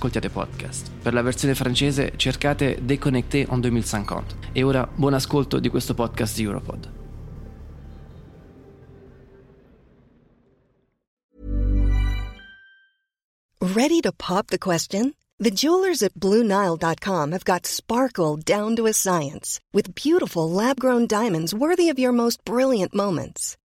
ascoltiate podcast. Per la versione francese cercate Déconnecté en 2050. E ora buon ascolto di questo podcast Europod. Ready to pop the question? The jewelers at BlueNile.com have got sparkle down to a science with beautiful lab-grown diamonds worthy of your most brilliant moments.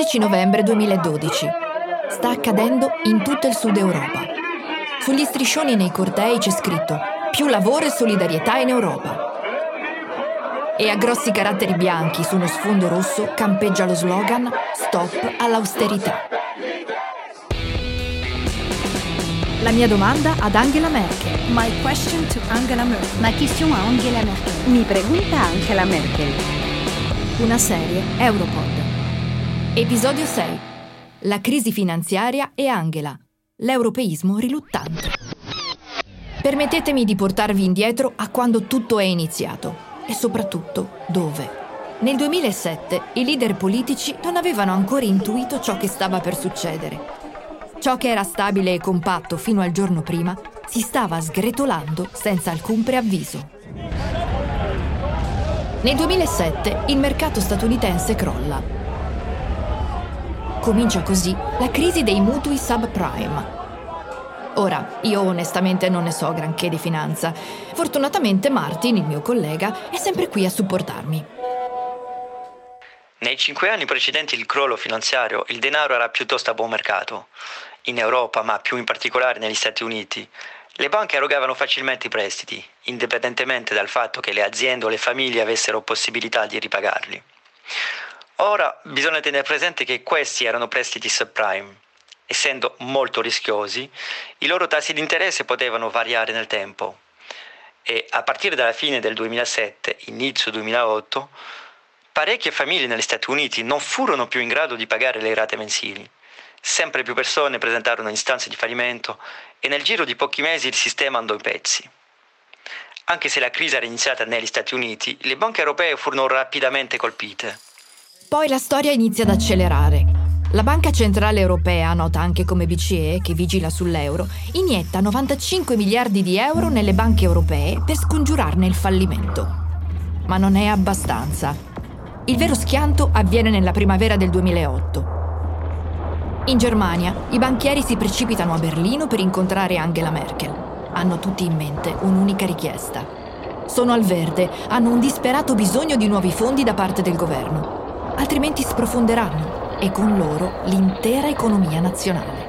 14 novembre 2012. Sta accadendo in tutto il sud Europa. Sugli striscioni nei cortei c'è scritto più lavoro e solidarietà in Europa. E a grossi caratteri bianchi su uno sfondo rosso campeggia lo slogan Stop all'austerità. La mia domanda ad Angela Merkel. My question to Angela Merkel. Ma question a Angela Merkel. Mi pregunta Angela Merkel. Una serie Europod. Episodio 6. La crisi finanziaria e Angela. L'europeismo riluttante. Permettetemi di portarvi indietro a quando tutto è iniziato e soprattutto dove. Nel 2007 i leader politici non avevano ancora intuito ciò che stava per succedere. Ciò che era stabile e compatto fino al giorno prima si stava sgretolando senza alcun preavviso. Nel 2007 il mercato statunitense crolla Comincia così la crisi dei mutui subprime. Ora, io onestamente non ne so granché di finanza. Fortunatamente Martin, il mio collega, è sempre qui a supportarmi. Nei cinque anni precedenti il crollo finanziario, il denaro era piuttosto a buon mercato. In Europa, ma più in particolare negli Stati Uniti, le banche erogavano facilmente i prestiti, indipendentemente dal fatto che le aziende o le famiglie avessero possibilità di ripagarli. Ora bisogna tenere presente che questi erano prestiti subprime. Essendo molto rischiosi, i loro tassi di interesse potevano variare nel tempo e a partire dalla fine del 2007, inizio 2008, parecchie famiglie negli Stati Uniti non furono più in grado di pagare le rate mensili. Sempre più persone presentarono istanze di fallimento e nel giro di pochi mesi il sistema andò in pezzi. Anche se la crisi era iniziata negli Stati Uniti, le banche europee furono rapidamente colpite. Poi la storia inizia ad accelerare. La Banca Centrale Europea, nota anche come BCE, che vigila sull'euro, inietta 95 miliardi di euro nelle banche europee per scongiurarne il fallimento. Ma non è abbastanza. Il vero schianto avviene nella primavera del 2008. In Germania, i banchieri si precipitano a Berlino per incontrare Angela Merkel. Hanno tutti in mente un'unica richiesta. Sono al verde, hanno un disperato bisogno di nuovi fondi da parte del governo altrimenti sprofonderanno e con loro l'intera economia nazionale.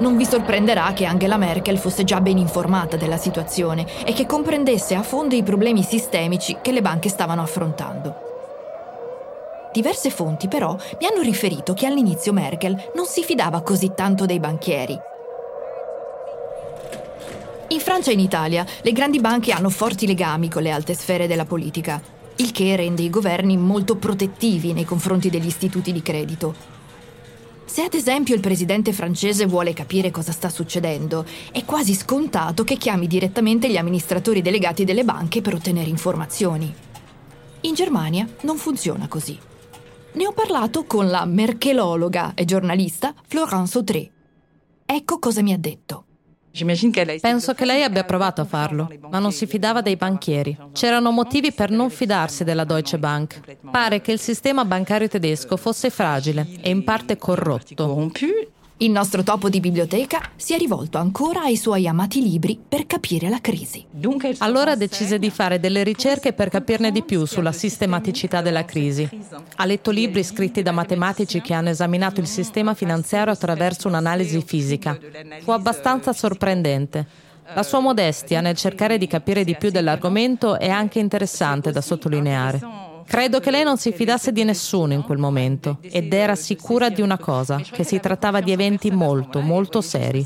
Non vi sorprenderà che Angela Merkel fosse già ben informata della situazione e che comprendesse a fondo i problemi sistemici che le banche stavano affrontando. Diverse fonti però mi hanno riferito che all'inizio Merkel non si fidava così tanto dei banchieri. In Francia e in Italia le grandi banche hanno forti legami con le alte sfere della politica il che rende i governi molto protettivi nei confronti degli istituti di credito. Se ad esempio il presidente francese vuole capire cosa sta succedendo, è quasi scontato che chiami direttamente gli amministratori delegati delle banche per ottenere informazioni. In Germania non funziona così. Ne ho parlato con la merkelologa e giornalista Florence Autré. Ecco cosa mi ha detto. Penso che lei abbia provato a farlo, ma non si fidava dei banchieri. C'erano motivi per non fidarsi della Deutsche Bank. Pare che il sistema bancario tedesco fosse fragile e in parte corrotto. Il nostro topo di biblioteca si è rivolto ancora ai suoi amati libri per capire la crisi. Allora decise di fare delle ricerche per capirne di più sulla sistematicità della crisi. Ha letto libri scritti da matematici che hanno esaminato il sistema finanziario attraverso un'analisi fisica. Fu abbastanza sorprendente. La sua modestia nel cercare di capire di più dell'argomento è anche interessante da sottolineare. Credo che lei non si fidasse di nessuno in quel momento ed era sicura di una cosa, che si trattava di eventi molto, molto seri.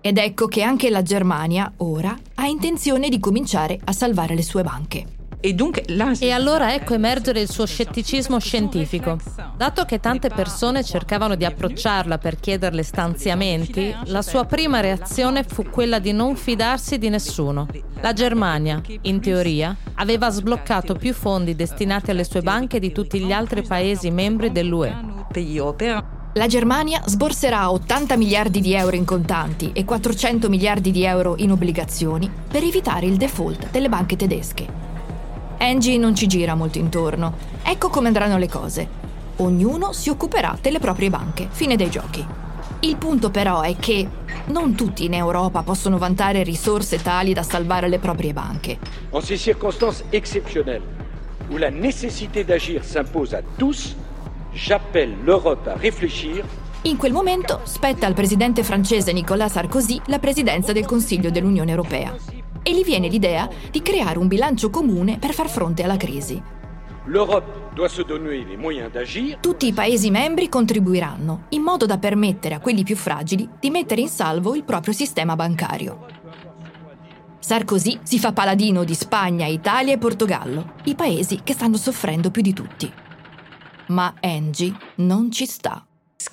Ed ecco che anche la Germania, ora, ha intenzione di cominciare a salvare le sue banche. E allora ecco emergere il suo scetticismo scientifico. Dato che tante persone cercavano di approcciarla per chiederle stanziamenti, la sua prima reazione fu quella di non fidarsi di nessuno. La Germania, in teoria, aveva sbloccato più fondi destinati alle sue banche di tutti gli altri paesi membri dell'UE. La Germania sborserà 80 miliardi di euro in contanti e 400 miliardi di euro in obbligazioni per evitare il default delle banche tedesche. Angie non ci gira molto intorno. Ecco come andranno le cose. Ognuno si occuperà delle proprie banche. Fine dei giochi. Il punto però è che non tutti in Europa possono vantare risorse tali da salvare le proprie banche. In ces circonstances exceptionnelles où la nécessité d'agir s'impose à tous, j'appelle l'Europe à réfléchir in quel momento spetta al presidente francese Nicolas Sarkozy la presidenza del Consiglio dell'Unione Europea e gli viene l'idea di creare un bilancio comune per far fronte alla crisi. Tutti i Paesi membri contribuiranno, in modo da permettere a quelli più fragili di mettere in salvo il proprio sistema bancario. Sarkozy si fa paladino di Spagna, Italia e Portogallo, i paesi che stanno soffrendo più di tutti. Ma Angie non ci sta.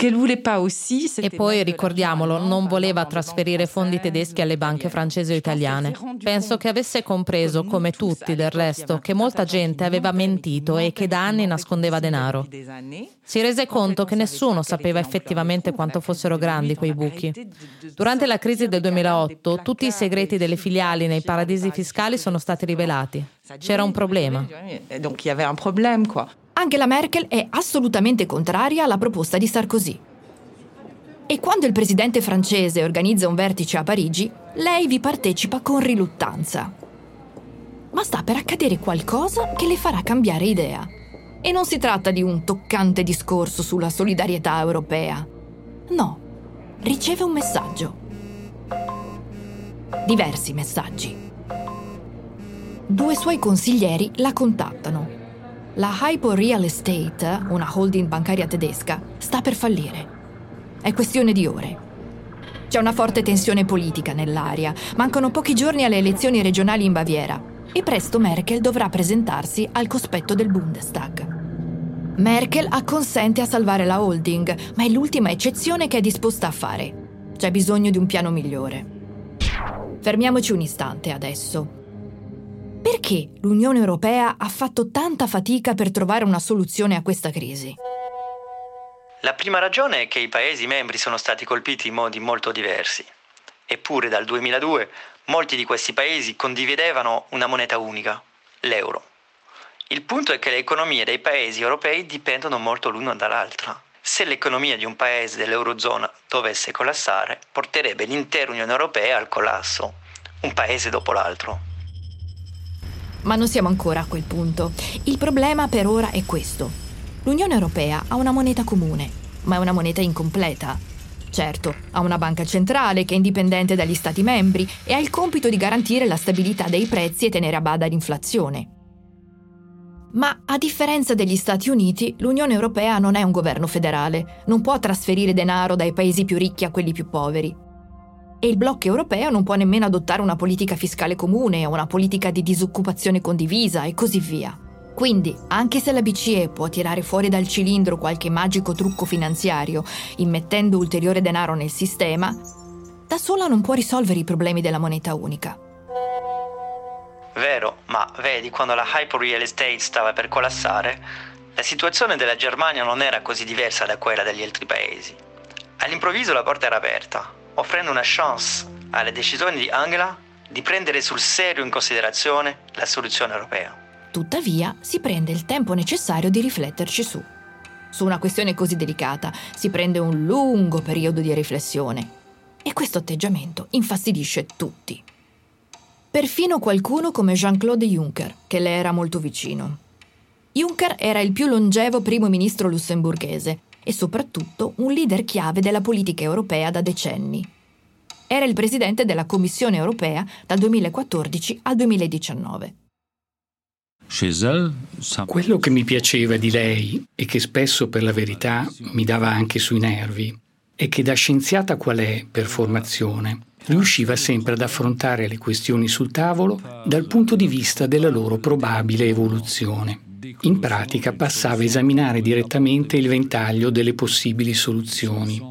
E poi, ricordiamolo, non voleva trasferire fondi tedeschi alle banche francesi o italiane. Penso che avesse compreso, come tutti del resto, che molta gente aveva mentito e che da anni nascondeva denaro. Si rese conto che nessuno sapeva effettivamente quanto fossero grandi quei buchi. Durante la crisi del 2008, tutti i segreti delle filiali nei paradisi fiscali sono stati rivelati. C'era un problema. Donc il y avait un problème, quoi. Angela Merkel è assolutamente contraria alla proposta di Sarkozy. E quando il presidente francese organizza un vertice a Parigi, lei vi partecipa con riluttanza. Ma sta per accadere qualcosa che le farà cambiare idea. E non si tratta di un toccante discorso sulla solidarietà europea. No, riceve un messaggio. Diversi messaggi. Due suoi consiglieri la contattano la Hypo Real Estate, una holding bancaria tedesca, sta per fallire. È questione di ore. C'è una forte tensione politica nell'aria, mancano pochi giorni alle elezioni regionali in Baviera e presto Merkel dovrà presentarsi al cospetto del Bundestag. Merkel acconsente a salvare la holding, ma è l'ultima eccezione che è disposta a fare. C'è bisogno di un piano migliore. Fermiamoci un istante adesso perché l'Unione Europea ha fatto tanta fatica per trovare una soluzione a questa crisi? La prima ragione è che i Paesi membri sono stati colpiti in modi molto diversi. Eppure dal 2002 molti di questi Paesi condividevano una moneta unica, l'euro. Il punto è che le economie dei Paesi europei dipendono molto l'una dall'altra. Se l'economia di un Paese dell'Eurozona dovesse collassare, porterebbe l'intera Unione Europea al collasso, un Paese dopo l'altro. Ma non siamo ancora a quel punto. Il problema per ora è questo. L'Unione Europea ha una moneta comune, ma è una moneta incompleta. Certo, ha una banca centrale che è indipendente dagli Stati membri e ha il compito di garantire la stabilità dei prezzi e tenere a bada l'inflazione. Ma a differenza degli Stati Uniti, l'Unione Europea non è un governo federale, non può trasferire denaro dai paesi più ricchi a quelli più poveri e il blocco europeo non può nemmeno adottare una politica fiscale comune o una politica di disoccupazione condivisa e così via. Quindi, anche se la BCE può tirare fuori dal cilindro qualche magico trucco finanziario, immettendo ulteriore denaro nel sistema, da sola non può risolvere i problemi della moneta unica. Vero, ma vedi, quando la hyper real estate stava per collassare, la situazione della Germania non era così diversa da quella degli altri paesi. All'improvviso la porta era aperta offrendo una chance alle decisioni di Angela di prendere sul serio in considerazione la soluzione europea. Tuttavia, si prende il tempo necessario di rifletterci su. Su una questione così delicata si prende un lungo periodo di riflessione e questo atteggiamento infastidisce tutti. Perfino qualcuno come Jean-Claude Juncker, che le era molto vicino. Juncker era il più longevo primo ministro lussemburghese e soprattutto un leader chiave della politica europea da decenni. Era il presidente della Commissione europea dal 2014 al 2019. Quello che mi piaceva di lei e che spesso per la verità mi dava anche sui nervi è che da scienziata qual è per formazione riusciva sempre ad affrontare le questioni sul tavolo dal punto di vista della loro probabile evoluzione. In pratica passava a esaminare direttamente il ventaglio delle possibili soluzioni.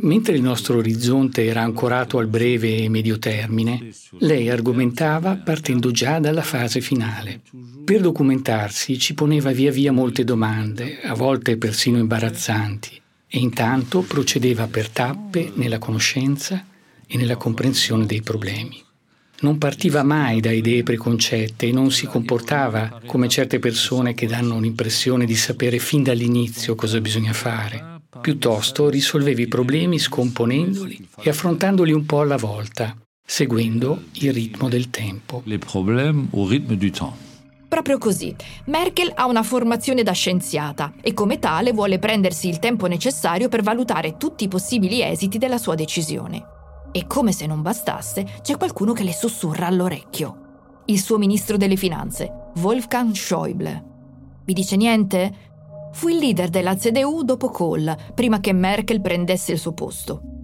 Mentre il nostro orizzonte era ancorato al breve e medio termine, lei argomentava partendo già dalla fase finale. Per documentarsi ci poneva via via molte domande, a volte persino imbarazzanti, e intanto procedeva per tappe nella conoscenza e nella comprensione dei problemi. Non partiva mai da idee preconcette e non si comportava come certe persone che danno l'impressione di sapere fin dall'inizio cosa bisogna fare. Piuttosto risolveva i problemi scomponendoli e affrontandoli un po' alla volta, seguendo il ritmo del tempo. Les problèmes au rythme du temps. Proprio così, Merkel ha una formazione da scienziata e come tale vuole prendersi il tempo necessario per valutare tutti i possibili esiti della sua decisione. E come se non bastasse, c'è qualcuno che le sussurra all'orecchio. Il suo ministro delle finanze, Wolfgang Schäuble. Vi dice niente? Fu il leader della CDU dopo Kohl, prima che Merkel prendesse il suo posto.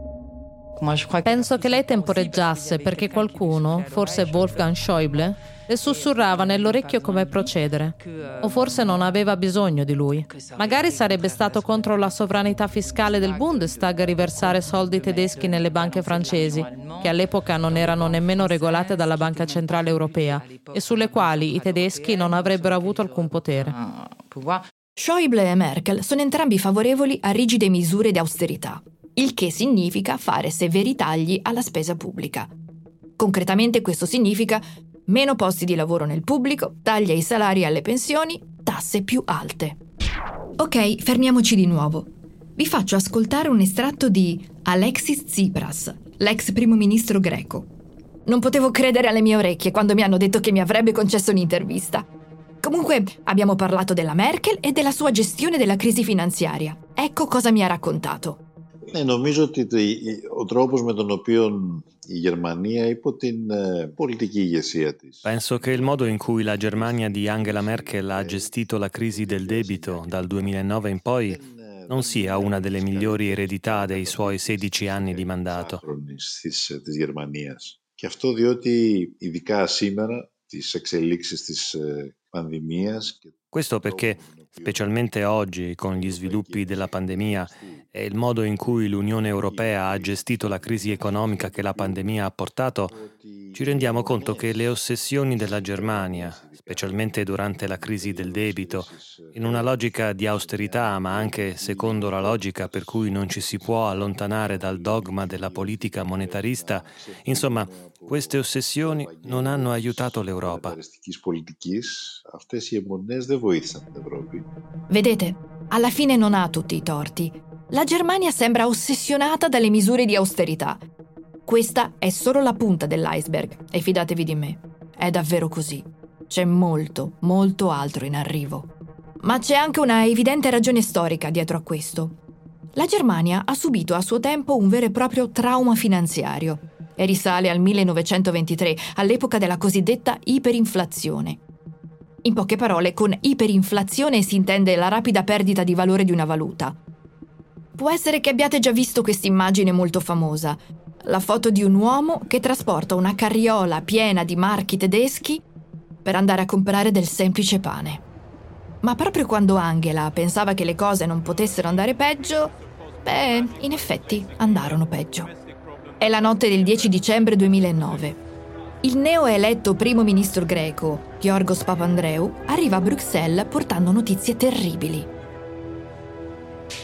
Penso che lei temporeggiasse perché qualcuno, forse Wolfgang Schäuble, le sussurrava nell'orecchio come procedere. O forse non aveva bisogno di lui. Magari sarebbe stato contro la sovranità fiscale del Bundestag riversare soldi tedeschi nelle banche francesi, che all'epoca non erano nemmeno regolate dalla Banca Centrale Europea e sulle quali i tedeschi non avrebbero avuto alcun potere. Schäuble e Merkel sono entrambi favorevoli a rigide misure di austerità, il che significa fare severi tagli alla spesa pubblica. Concretamente questo significa meno posti di lavoro nel pubblico, tagli ai salari e alle pensioni, tasse più alte. Ok, fermiamoci di nuovo. Vi faccio ascoltare un estratto di Alexis Tsipras, l'ex primo ministro greco. Non potevo credere alle mie orecchie quando mi hanno detto che mi avrebbe concesso un'intervista. Comunque abbiamo parlato della Merkel e della sua gestione della crisi finanziaria. Ecco cosa mi ha raccontato. Ναι, νομίζω ότι ο τρόπος με τον οποίο η Γερμανία υπό την πολιτική ηγεσία της. Penso che il modo in cui la Germania di Angela Merkel ha gestito la crisi del debito dal 2009 in poi non sia una delle migliori eredità dei suoi 16 anni di mandato. Της, της Γερμανίας. Και αυτό διότι ειδικά σήμερα τις εξελίξεις της πανδημίας Questo perché, specialmente oggi, con gli sviluppi della pandemia e il modo in cui l'Unione Europea ha gestito la crisi economica che la pandemia ha portato, ci rendiamo conto che le ossessioni della Germania, specialmente durante la crisi del debito, in una logica di austerità, ma anche secondo la logica per cui non ci si può allontanare dal dogma della politica monetarista, insomma, queste ossessioni non hanno aiutato l'Europa. Vedete, alla fine non ha tutti i torti. La Germania sembra ossessionata dalle misure di austerità. Questa è solo la punta dell'iceberg e fidatevi di me, è davvero così. C'è molto, molto altro in arrivo. Ma c'è anche una evidente ragione storica dietro a questo. La Germania ha subito a suo tempo un vero e proprio trauma finanziario e risale al 1923, all'epoca della cosiddetta iperinflazione. In poche parole, con iperinflazione si intende la rapida perdita di valore di una valuta. Può essere che abbiate già visto questa immagine molto famosa, la foto di un uomo che trasporta una carriola piena di marchi tedeschi per andare a comprare del semplice pane. Ma proprio quando Angela pensava che le cose non potessero andare peggio, beh, in effetti andarono peggio. È la notte del 10 dicembre 2009. Il neoeletto primo ministro greco, Giorgos Papandreou, arriva a Bruxelles portando notizie terribili.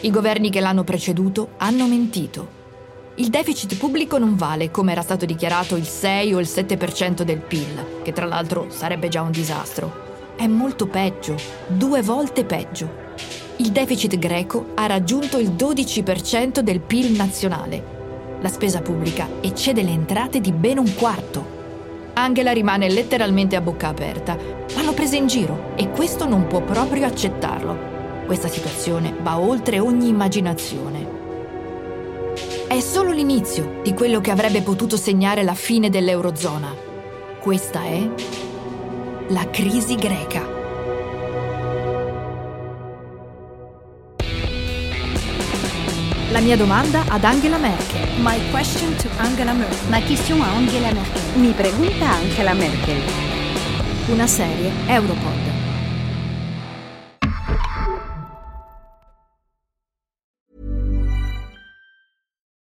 I governi che l'hanno preceduto hanno mentito. il deficit pubblico non vale, come era stato dichiarato, il 6 o il 7% del PIL, che tra l'altro sarebbe già un disastro. È molto peggio, due volte peggio. Il deficit greco ha raggiunto il 12% del PIL nazionale. La spesa pubblica eccede le entrate di ben un quarto. Angela rimane letteralmente a bocca aperta. L'hanno presa in giro e questo non può proprio accettarlo. Questa situazione va oltre ogni immaginazione. È solo l'inizio di quello che avrebbe potuto segnare la fine dell'Eurozona. Questa è la crisi greca. La mia domanda ad Angela Merkel. My question to Angela Merkel. Ma question a Angela Merkel. Mi pregunta Angela Merkel. Una serie Europod.